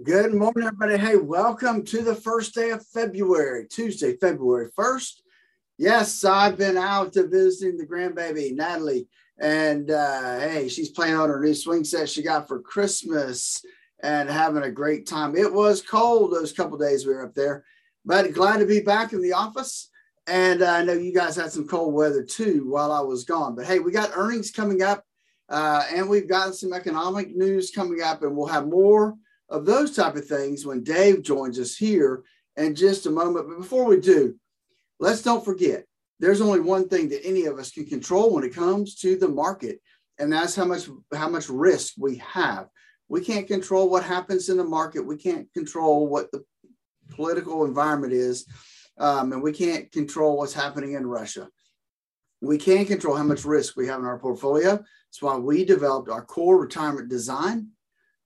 Good morning, everybody. Hey, welcome to the first day of February, Tuesday, February 1st. Yes, I've been out to visiting the grandbaby, Natalie, and uh, hey, she's playing on her new swing set she got for Christmas and having a great time. It was cold those couple days we were up there, but glad to be back in the office. And uh, I know you guys had some cold weather too while I was gone. But hey, we got earnings coming up, uh, and we've got some economic news coming up, and we'll have more of those type of things when Dave joins us here in just a moment. But before we do, let's don't forget there's only one thing that any of us can control when it comes to the market, and that's how much how much risk we have. We can't control what happens in the market. We can't control what the political environment is, um, and we can't control what's happening in Russia. We can control how much risk we have in our portfolio. That's why we developed our core retirement design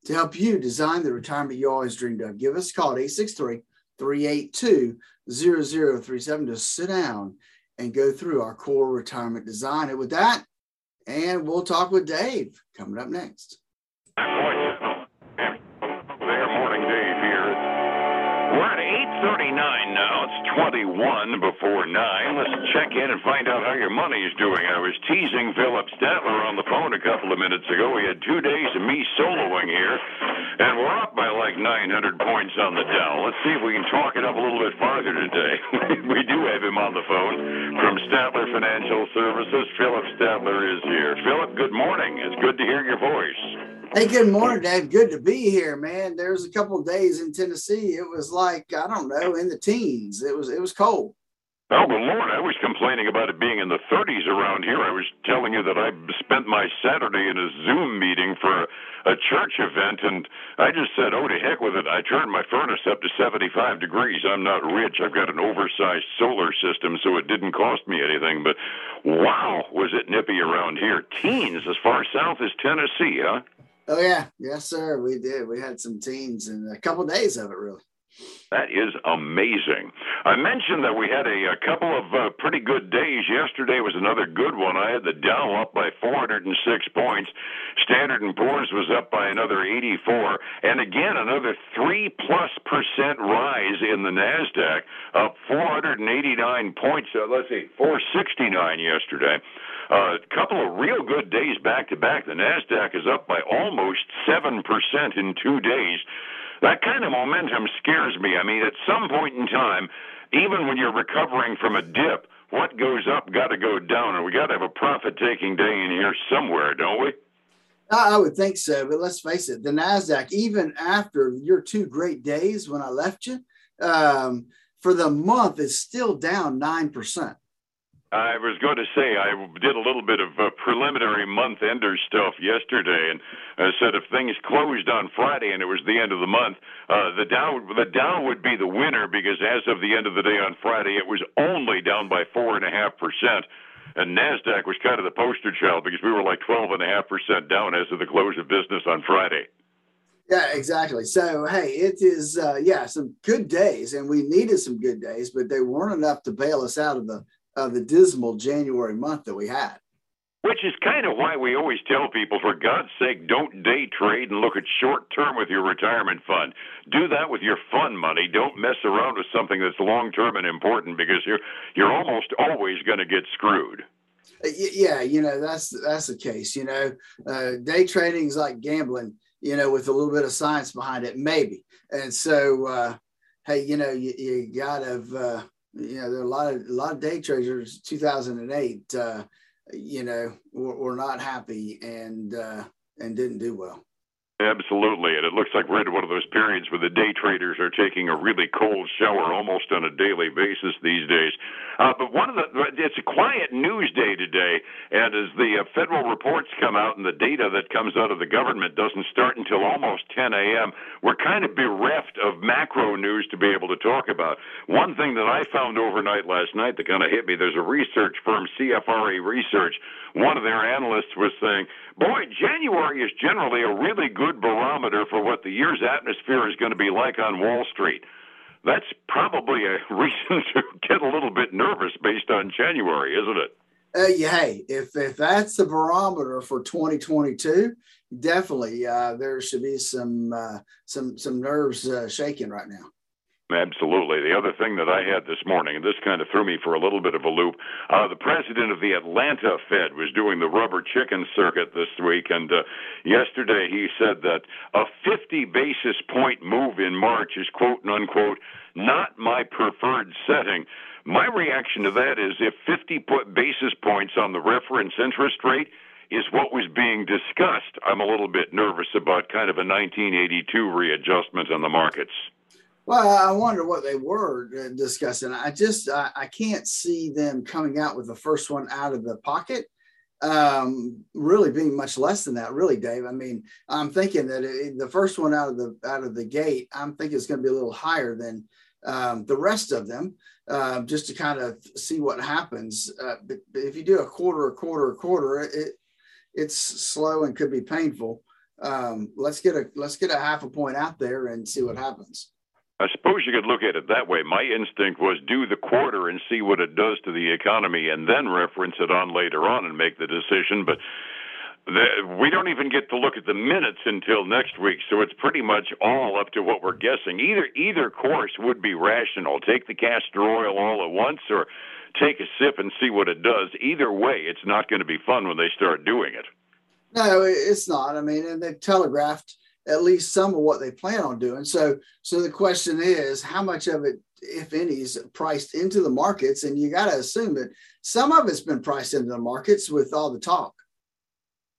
to help you design the retirement you always dreamed of. Give us a call at 863 382 0037 to sit down and go through our core retirement design. And with that, and we'll talk with Dave coming up next. 21 before 9. Let's check in and find out how your money is doing. I was teasing Phillip Statler on the phone a couple of minutes ago. We had two days of me soloing here, and we're up by like 900 points on the Dow. Let's see if we can talk it up a little bit farther today. we do have him on the phone Financial Services. Phillip Statler is here. Phillip, good morning. It's good to hear your voice. Hey, good morning, Dave. Good to be here, man. There's a couple days in Tennessee. It was like I don't know, in the teens. It was it was cold. Oh, well, Lord, I was complaining about it being in the 30s around here. I was telling you that I spent my Saturday in a Zoom meeting for a, church event, and I just said, oh, to heck with it. I turned my furnace up to 75 degrees. I'm not rich. I've got an oversized solar system, so it didn't cost me anything. But wow, was it nippy around here. Teens as far south as Tennessee, huh? Oh yeah, yes sir. We did. We had some teens and a couple days of it really. That is amazing. I mentioned that we had a, a couple of uh, pretty good days. Yesterday was another good one. I had the Dow up by 406 points. Standard and Poor's was up by another 84, and again another three plus percent rise in the Nasdaq, up 489 points. Uh, let's see, 469 yesterday. A uh, couple of real good days back to back. The Nasdaq is up by almost seven percent in two days. That kind of momentum scares me. I mean, at some point in time, even when you're recovering from a dip, what goes up got to go down, and we got to have a profit-taking day in here somewhere, don't we? I would think so, but let's face it, the Nasdaq, even after your two great days when I left you, um, for the month is still down nine percent. I was going to say I did a little bit of uh, preliminary month ender stuff yesterday, and uh, said if things closed on Friday and it was the end of the month, uh, the Dow the Dow would be the winner because as of the end of the day on Friday, it was only down by four and a half percent, and Nasdaq was kind of the poster child because we were like twelve and a half percent down as of the close of business on Friday. Yeah, exactly. So, hey, it is, uh, yeah, some good days, and we needed some good days, but they weren't enough to bail us out of the of the dismal January month that we had. Which is kind of why we always tell people, for God's sake, don't day trade and look at short term with your retirement fund. Do that with your fund money. Don't mess around with something that's long term and important because you're you're almost always going to get screwed. Uh, yeah, you know that's that's the case. You know, uh, day trading is like gambling. You know, with a little bit of science behind it, maybe. And so, uh, hey, you know, you, you gotta uh, you know, there are a lot of a lot of day traders. 2008, uh, you know, were, were, not happy and uh, and didn't do well. Absolutely, and it looks like we're in one of those periods where the day traders are taking a really cold shower almost on a daily basis these days. Uh, but one of the it's a quiet news day today, and as the uh, federal reports come out and the data that comes out of the government doesn't start until almost 10 a.m., we're kind of bereft of macro news to be able to talk about. One thing that I found overnight last night that kind of hit me: there's a research firm, CFRA Research. One of their analysts was saying, "Boy, January is generally a really good." Good barometer for what the year's atmosphere is going to be like on Wall Street. That's probably a reason to get a little bit nervous based on January, isn't it? Uh, yeah, hey, if if that's the barometer for 2022, definitely uh, there should be some uh, some some nerves uh, shaking right now. Absolutely. The other thing that I had this morning, and this kind of threw me for a little bit of a loop, uh, the president of the Atlanta Fed was doing the rubber chicken circuit this week, and uh, yesterday he said that a 50 basis point move in March is quote unquote not my preferred setting. My reaction to that is if 50 basis points on the reference interest rate is what was being discussed, I'm a little bit nervous about kind of a 1982 readjustment on the markets. Well, I wonder what they were uh, discussing. I just I, I can't see them coming out with the first one out of the pocket. Um, really being much less than that, really, Dave. I mean, I'm thinking that it, the first one out of the out of the gate, I'm thinking it's going to be a little higher than um, the rest of them, uh, just to kind of see what happens. Uh, if you do a quarter, a quarter, a quarter, it it's slow and could be painful. Um, let's get a let's get a half a point out there and see what happens. I suppose you could look at it that way. My instinct was do the quarter and see what it does to the economy and then reference it on later on and make the decision. But the, we don't even get to look at the minutes until next week, so it's pretty much all up to what we're guessing. Either either course would be rational. Take the castor oil all at once or take a sip and see what it does. Either way, it's not going to be fun when they start doing it. No, it's not. I mean, and they've telegraphed at least some of what they plan on doing. So, so the question is, how much of it, if any, is priced into the markets? And you got to assume that some of it's been priced into the markets with all the talk.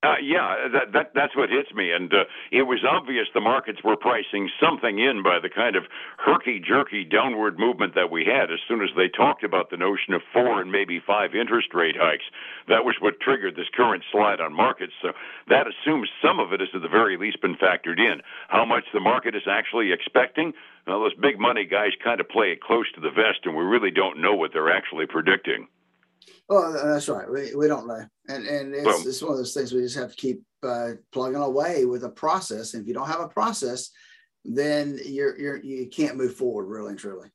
Uh, yeah, that, that that's what hits me, and uh, it was obvious the markets were pricing something in by the kind of herky-jerky downward movement that we had as soon as they talked about the notion of four and maybe five interest rate hikes. That was what triggered this current slide on markets. So that assumes some of it has at the very least been factored in. How much the market is actually expecting? Well, those big money guys kind of play it close to the vest, and we really don't know what they're actually predicting. Oh, that's right. We, we don't know, and and it's, well, it's one of those things we just have to keep uh, plugging away with a process. And if you don't have a process, then you're you're you can't move forward really and truly.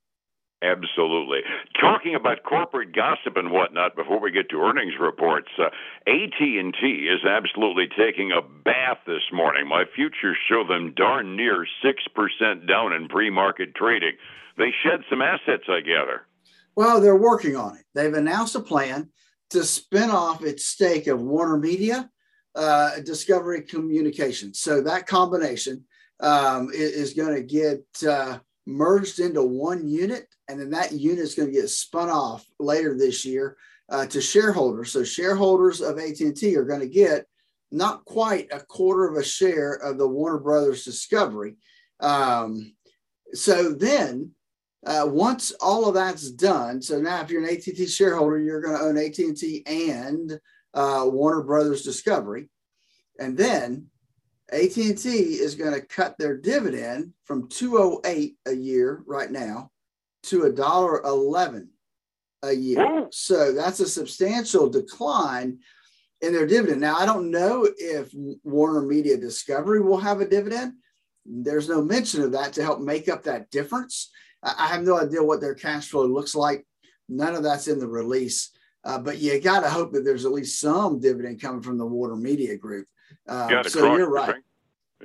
Absolutely. Talking about corporate gossip and whatnot before we get to earnings reports, uh, AT&T is absolutely taking a bath this morning. My futures show them darn near 6% down in pre-market trading. They shed some assets, I gather. Well, they're working on it. They've announced a plan to spin off its stake of Warner Media, uh, Discovery Communications. So that combination um, is, going to get uh, merged into one unit, and then that unit is going to get spun off later this year uh, to shareholders. So shareholders of AT&T are going to get not quite a quarter of a share of the Warner Brothers Discovery. Um, so then uh, once all of that's done, so now if you're an AT&T shareholder, you're going to own AT&T and uh, Warner Brothers Discovery, and then AT&T is going to cut their dividend from 208 a year right now to a dollar 11 a year. So that's a substantial decline in their dividend. Now I don't know if Warner Media Discovery will have a dividend. There's no mention of that to help make up that difference. I have no idea what their cash flow looks like. None of that's in the release. Uh, but you got to hope that there's at least some dividend coming from the Warner Media Group. Uh, you so cross, you're right.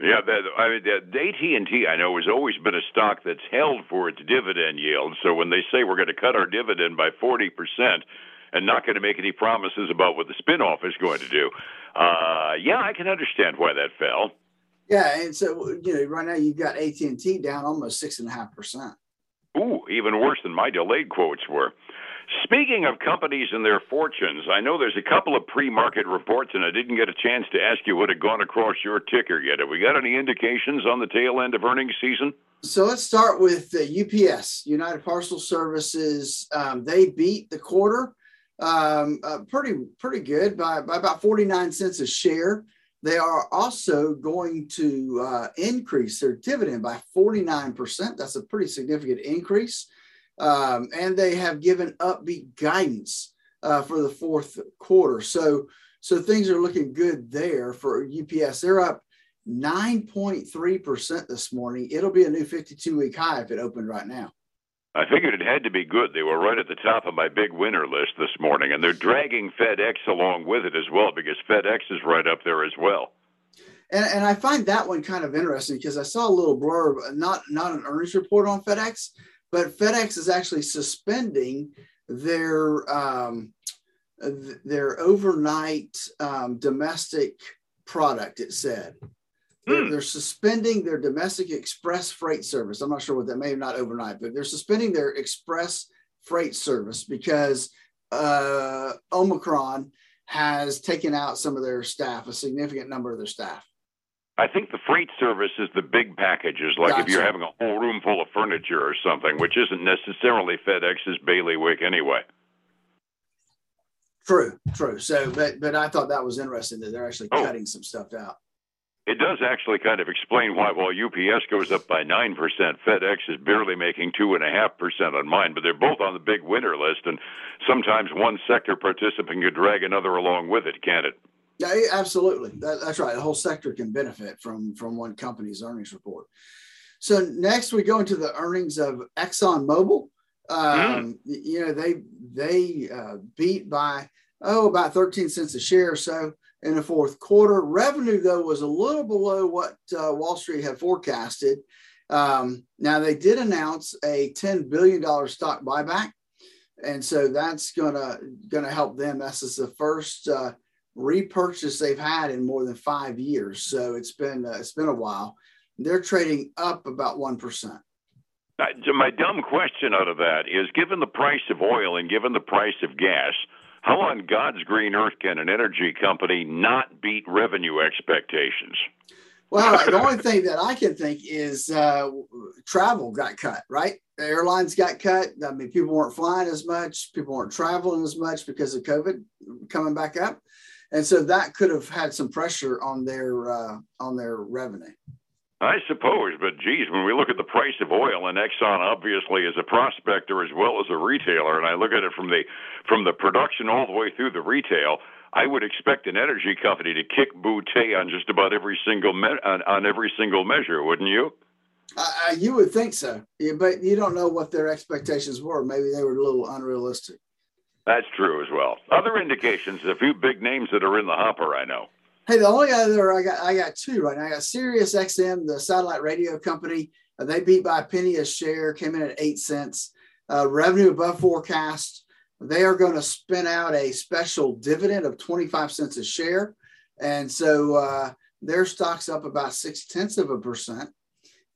Yeah, that, I mean, the AT&T, I know, has always been a stock that's held for its dividend yield. So when they say we're going to cut our dividend by 40% and not going to make any promises about what the spinoff is going to do, uh, yeah, I can understand why that fell. Yeah, and so, you know, right now you've got AT&T down almost 6.5%. Ooh, even worse than my delayed quotes were. Speaking of companies and their fortunes, I know there's a couple of pre market reports, and I didn't get a chance to ask you what had gone across your ticker yet. Have we got any indications on the tail end of earnings season? So let's start with uh, UPS, United Parcel Services. Um, they beat the quarter um, uh, pretty pretty good by, by about 49 cents a share. They are also going to uh, increase their dividend by 49%. That's a pretty significant increase. Um, and they have given upbeat guidance uh, for the fourth quarter. So, so things are looking good there for UPS. They're up 9.3% this morning. It'll be a new 52 week high if it opened right now. I figured it had to be good. They were right at the top of my big winner list this morning, and they're dragging FedEx along with it as well because FedEx is right up there as well. And, and I find that one kind of interesting because I saw a little blurb, not not an earnings report on FedEx, but FedEx is actually suspending their um, their overnight um, domestic product. It said they're, hmm. they're, suspending their domestic express freight service. I'm not sure what that may not overnight, but they're suspending their express freight service because uh, Omicron has taken out some of their staff, a significant number of their staff. I think the freight service is the big packages, like gotcha. if you're having a whole room full of furniture or something, which isn't necessarily FedEx's bailiwick anyway. True, true. So, but but I thought that was interesting that they're actually oh. cutting some stuff out. It does actually kind of explain why, while UPS goes up by 9%, FedEx is barely making 2.5% on mine, but they're both on the big winner list. And sometimes one sector participant could drag another along with it, can't it? Yeah, absolutely. That, that's right. The whole sector can benefit from, from one company's earnings report. So next we go into the earnings of ExxonMobil. Um, mm. You know, they, they uh, beat by, oh, about 13 cents a share or so in the fourth quarter. Revenue, though, was a little below what uh, Wall Street had forecasted. Um, now, they did announce a $10 billion stock buyback. And so that's gonna gonna help them. This is the first uh, repurchase they've had in more than five years. So it's been uh, it's been a while. They're trading up about one percent. Uh, my dumb question out of that is: given the price of oil and given the price of gas, how on God's green earth can an energy company not beat revenue expectations? Well, the only thing that I can think is uh, travel got cut, right? The airlines got cut. I mean, people weren't flying as much, people weren't traveling as much because of COVID coming back up, and so that could have had some pressure on their uh, on their revenue. I suppose, but geez, when we look at the price of oil, and Exxon obviously is a prospector as well as a retailer, and I look at it from the from the production all the way through the retail, I would expect an energy company to kick booty on just about every single me- on, on every single measure, wouldn't you? Uh, you would think so, yeah, but you don't know what their expectations were. Maybe they were a little unrealistic. That's true as well. Other indications, a few big names that are in the hopper, I know. Hey, the only other I got, I got two right now. I got Sirius XM, the satellite radio company. Uh, they beat by a penny a share, came in at eight cents. Uh, revenue above forecast. They are going to spin out a special dividend of 25 cents a share. And so uh, their stock's up about six tenths of a percent.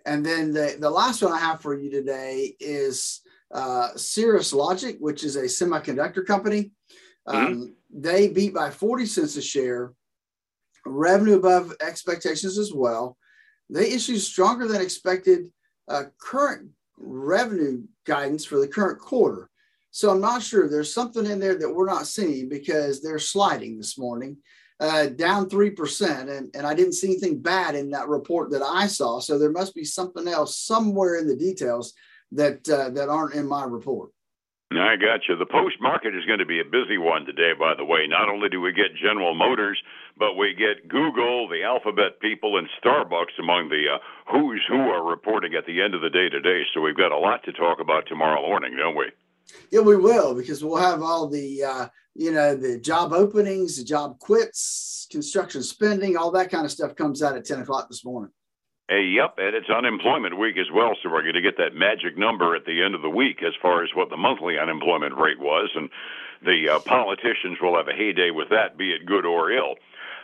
And then the, the last one I have for you today is uh, Cirrus Logic, which is a semiconductor company. Mm-hmm. Um, mm-hmm. They beat by 40 cents a share revenue above expectations as well. They issued stronger than expected uh, current revenue guidance for the current quarter. So I'm not sure there's something in there that we're not seeing because they're sliding this morning, uh, down 3%. And, and I didn't see anything bad in that report that I saw. So there must be something else somewhere in the details that, uh, that aren't in my report. I got you. The post market is going to be a busy one today, by the way. Not only do we get General Motors, but we get Google, the Alphabet people, and Starbucks among the uh, who's who are reporting at the end of the day today. So we've got a lot to talk about tomorrow morning, don't we? Yeah, we will because we'll have all the uh, you know the job openings, the job quits, construction spending, all that kind of stuff comes out at ten o'clock this morning. Hey, yep, and it's unemployment week as well, so we're going to get that magic number at the end of the week as far as what the monthly unemployment rate was, and the uh, politicians will have a heyday with that, be it good or ill.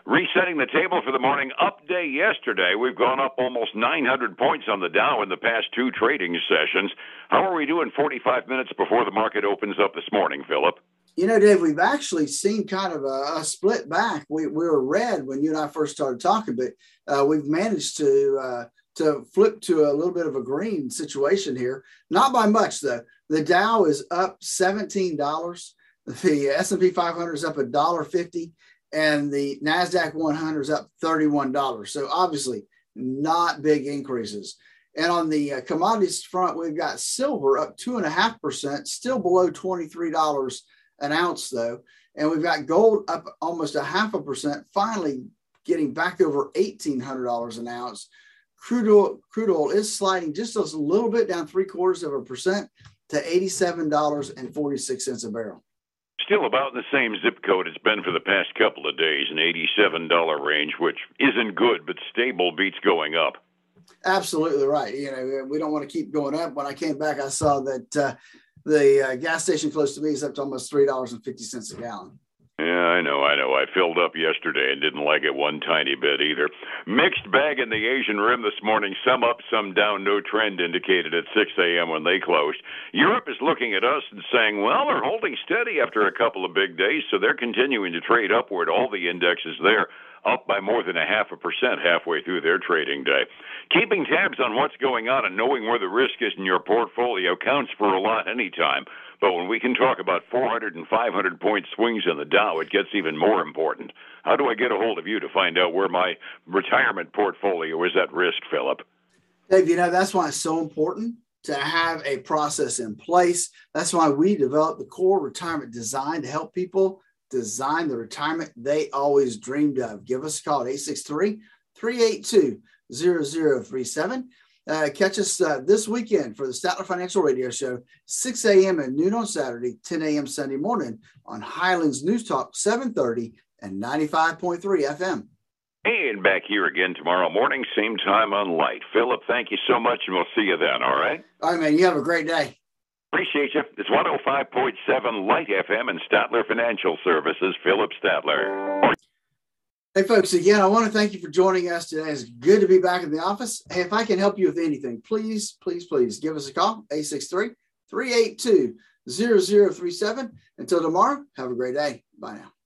Resetting the table for the morning up day yesterday, we've gone up almost 900 points on the Dow in the past two trading sessions. How are we doing 45 minutes before the market opens up this morning, Phillip? You know, Dave, we've actually seen kind of a, a, split back. We, we were red when you and I first started talking, but uh, we've managed to uh, to flip to a little bit of a green situation here. Not by much though. The Dow is up seventeen dollars. The S and P 500 is up a dollar fifty, and the Nasdaq 100 is up thirty one dollars. So obviously, not big increases. And on the uh, commodities front, we've got silver up two and a half percent, still below twenty three dollars an ounce though. And we've got gold up almost a half a percent, finally getting back over $1,800 an ounce. Crude oil, crude oil is sliding just a little bit down three quarters of a percent to $87.46 a barrel. Still about the same zip code it's been for the past couple of days, an $87 range, which isn't good, but stable beats going up. Absolutely right. You know, we don't want to keep going up. When I came back, I saw that uh, the uh, gas station close to me is up to almost $3.50 a gallon. Yeah, I know, I know. I filled up yesterday and didn't like it one tiny bit either. Mixed bag in the Asian Rim this morning. Some up, some down. No trend indicated at 6 a.m. when they closed. Europe is looking at us and saying, well, they're holding steady after a couple of big days, so they're continuing to trade upward. All the indexes there up by more than a half a percent halfway through their trading day. Keeping tabs on what's going on and knowing where the risk is in your portfolio counts for a lot anytime. But when we can talk about 400 and 500 point swings in the Dow, it gets even more important. How do I get a hold of you to find out where my retirement portfolio is at risk, Phillip? Dave, you know, that's why it's so important to have a process in place. That's why we developed the core retirement design to help people design the retirement they always dreamed of. Give us a call at 863 382 0037. Uh, catch us uh, this weekend for the Statler Financial Radio Show, 6 a.m. and noon on Saturday, 10 a.m. Sunday morning on Highlands News Talk, 730 and 95.3 FM. And back here again tomorrow morning, same time on Light. Phillip, thank you so much, and we'll see you then, all right? All right, man. You have a great day. Appreciate you. It's 105.7 Light FM and Statler Financial Services, Phillip Statler. Hey, folks, again, I want to thank you for joining us today. It's good to be back in the office. Hey, if I can help you with anything, please, please, please give us a call, 863 382 0037. Until tomorrow, have a great day. Bye now.